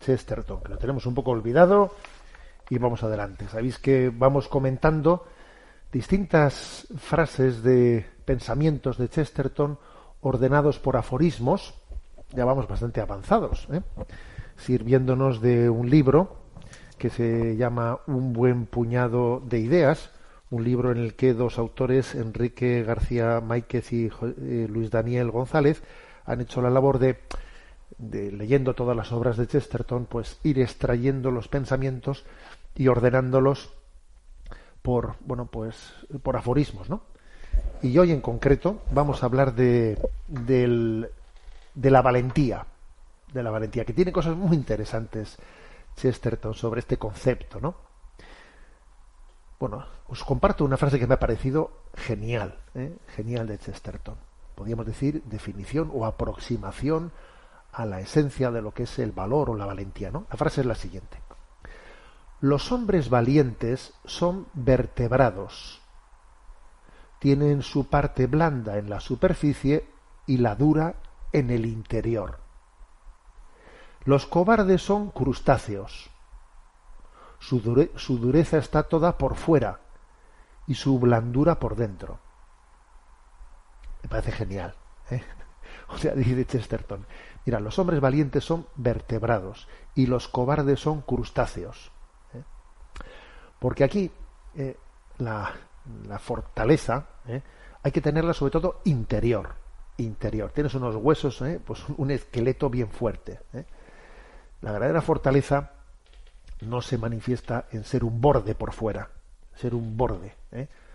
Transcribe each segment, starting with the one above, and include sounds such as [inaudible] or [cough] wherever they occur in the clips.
Chesterton, que lo tenemos un poco olvidado y vamos adelante. Sabéis que vamos comentando distintas frases de pensamientos de Chesterton ordenados por aforismos, ya vamos bastante avanzados, ¿eh? sirviéndonos de un libro que se llama Un buen puñado de ideas, un libro en el que dos autores, Enrique García Máiquez y eh, Luis Daniel González, han hecho la labor de de leyendo todas las obras de Chesterton, pues ir extrayendo los pensamientos y ordenándolos por, bueno, pues por aforismos, ¿no? Y hoy en concreto vamos a hablar de, de la valentía, de la valentía, que tiene cosas muy interesantes Chesterton sobre este concepto, ¿no? Bueno, os comparto una frase que me ha parecido genial, ¿eh? genial de Chesterton. Podríamos decir definición o aproximación a la esencia de lo que es el valor o la valentía. ¿no? La frase es la siguiente. Los hombres valientes son vertebrados. Tienen su parte blanda en la superficie y la dura en el interior. Los cobardes son crustáceos. Su, dureza está toda por fuera y su blandura por dentro. Me parece genial. ¿eh? [laughs] O sea, dice Chesterton, mira, los hombres valientes son vertebrados y los cobardes son crustáceos. ¿eh? Porque aquí eh, la, fortaleza ¿eh? hay que tenerla sobre todo interior. Interior. Tienes unos huesos, pues un esqueleto bien fuerte. La verdadera fortaleza no se manifiesta en ser un borde por fuera, ser un borde,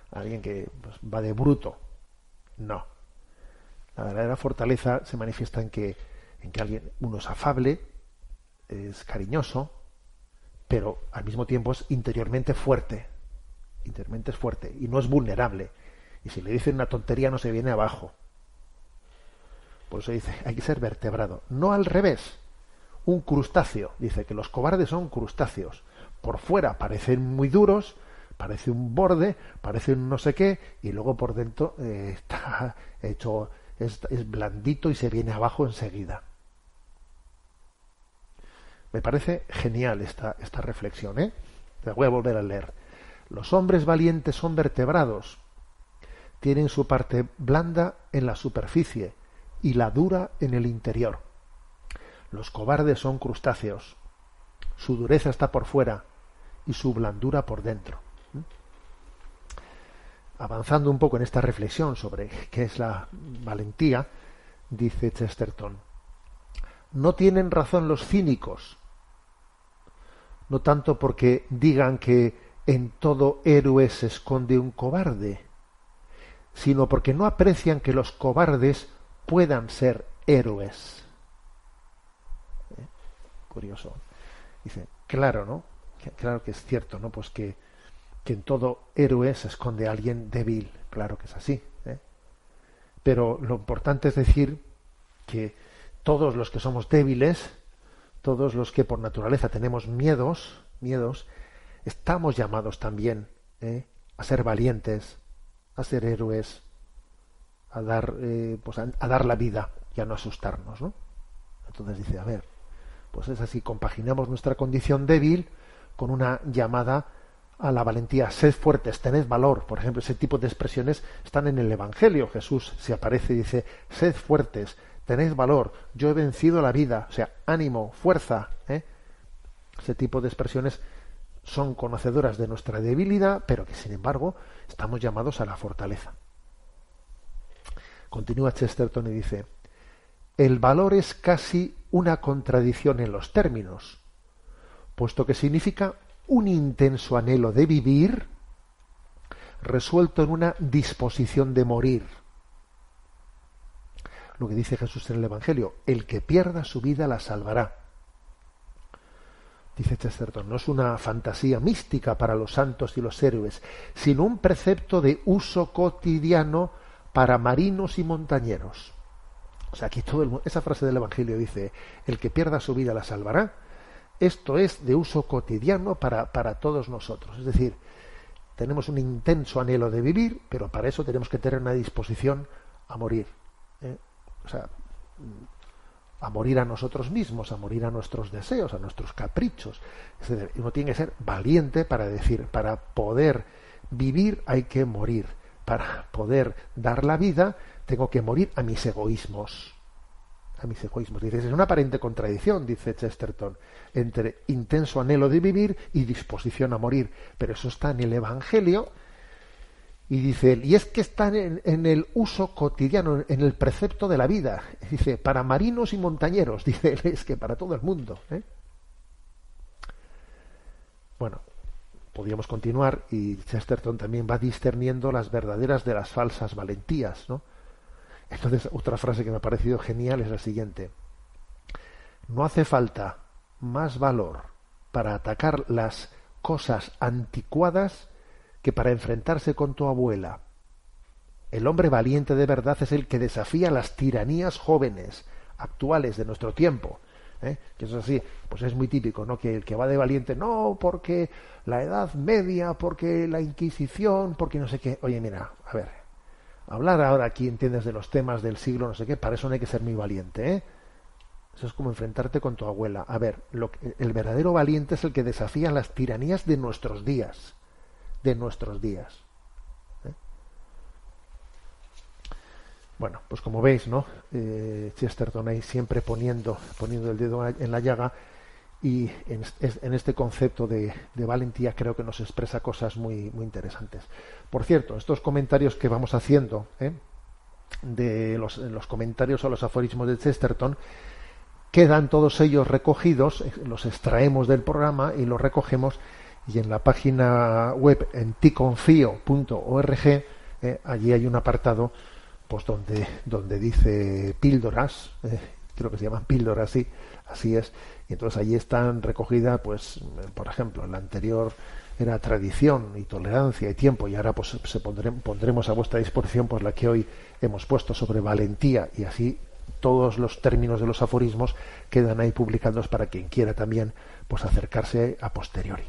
alguien que pues, va de bruto. No, la verdadera fortaleza se manifiesta en que, en que alguien, uno es afable, es cariñoso, pero al mismo tiempo es interiormente fuerte. Interiormente es fuerte y no es vulnerable. Y si le dicen una tontería no se viene abajo. Por eso dice, hay que ser vertebrado. No al revés. Un crustáceo. Dice que los cobardes son crustáceos. Por fuera parecen muy duros, parece un borde, parece un no sé qué, y luego por dentro eh, [laughs] está hecho es, blandito y se viene abajo enseguida. Me parece genial esta, esta reflexión, ¿eh? La voy a volver a leer. Los hombres valientes son vertebrados, tienen su parte blanda en la superficie y la dura en el interior. Los cobardes son crustáceos, su dureza está por fuera y su blandura por dentro avanzando un poco en esta reflexión sobre qué es la valentía, dice Chesterton, no tienen razón los cínicos, no tanto porque digan que en todo héroe se esconde un cobarde, sino porque no aprecian que los cobardes puedan ser héroes. ¿Eh? Curioso. Dice, claro, ¿no? Claro que es cierto, ¿no? Pues que que en todo héroe se esconde alguien débil, claro que es así. ¿eh? Pero lo importante es decir que todos los que somos débiles, todos los que por naturaleza tenemos miedos, miedos, estamos llamados también ¿eh? a ser valientes, a ser héroes, a dar, eh, pues a, dar la vida y a no asustarnos, ¿no? Entonces dice, a ver, pues es así, compaginamos nuestra condición débil con una llamada a la valentía, sed fuertes, tened valor. Por ejemplo, ese tipo de expresiones están en el Evangelio. Jesús se aparece y dice, sed fuertes, tened valor, yo he vencido la vida. O sea, ánimo, fuerza. ¿eh? Ese tipo de expresiones son conocedoras de nuestra debilidad, pero que sin embargo estamos llamados a la fortaleza. Continúa Chesterton y dice, el valor es casi una contradicción en los términos, puesto que significa un intenso anhelo de vivir resuelto en una disposición de morir. Lo que dice Jesús en el Evangelio, el que pierda su vida la salvará. Dice Chesterton, no es una fantasía mística para los santos y los héroes, sino un precepto de uso cotidiano para marinos y montañeros. O sea, aquí todo el, esa frase del Evangelio dice, el que pierda su vida la salvará, esto es de uso cotidiano para, para todos nosotros. Es decir, tenemos un intenso anhelo de vivir, pero para eso tenemos que tener una disposición a morir. ¿eh? O sea, a morir a nosotros mismos, a morir a nuestros deseos, a nuestros caprichos. Uno tiene que ser valiente para decir, para poder vivir hay que morir. Para poder dar la vida tengo que morir a mis egoísmos. Dices, es una aparente contradicción, dice Chesterton, entre intenso anhelo de vivir y disposición a morir. Pero eso está en el Evangelio y dice y es que está en, el uso cotidiano, en el precepto de la vida. Dice, para marinos y montañeros, [laughs] dice él, es que para todo el mundo. ¿eh? Bueno, podríamos continuar y Chesterton también va discerniendo las verdaderas de las falsas valentías, ¿no? Entonces, otra frase que me ha parecido genial es la siguiente. No hace falta más valor para atacar las cosas anticuadas que para enfrentarse con tu abuela. El hombre valiente de verdad es el que desafía las tiranías jóvenes, actuales de nuestro tiempo. ¿eh? Que eso así, pues es muy típico, ¿no? Que el que va de valiente, no, porque la Edad Media, porque la Inquisición, porque no sé qué. Oye, mira, a ver, hablar ahora aquí, entiendes, de los temas del siglo, no sé qué, para eso no hay que ser muy valiente, ¿eh? Eso es como enfrentarte con tu abuela. A ver, lo el verdadero valiente es el que desafía las tiranías de nuestros días de nuestros días. ¿eh? Bueno, pues como veis, ¿no? Eh, Chesterton ahí siempre poniendo, poniendo el dedo en la llaga y en, este concepto de, valentía creo que nos expresa cosas muy, muy interesantes. Por cierto, estos comentarios que vamos haciendo, ¿eh? de los, los comentarios o los aforismos de Chesterton, quedan todos ellos recogidos, los extraemos del programa y los recogemos y en la página web en ticonfío.org eh, allí hay un apartado pues donde donde dice píldoras eh, creo que se llaman píldoras sí así es y entonces allí están recogidas pues por ejemplo la anterior era tradición y tolerancia y tiempo y ahora pues se pondremos a vuestra disposición pues la que hoy hemos puesto sobre valentía y así todos los términos de los aforismos quedan ahí publicados para quien quiera también pues acercarse a posteriori.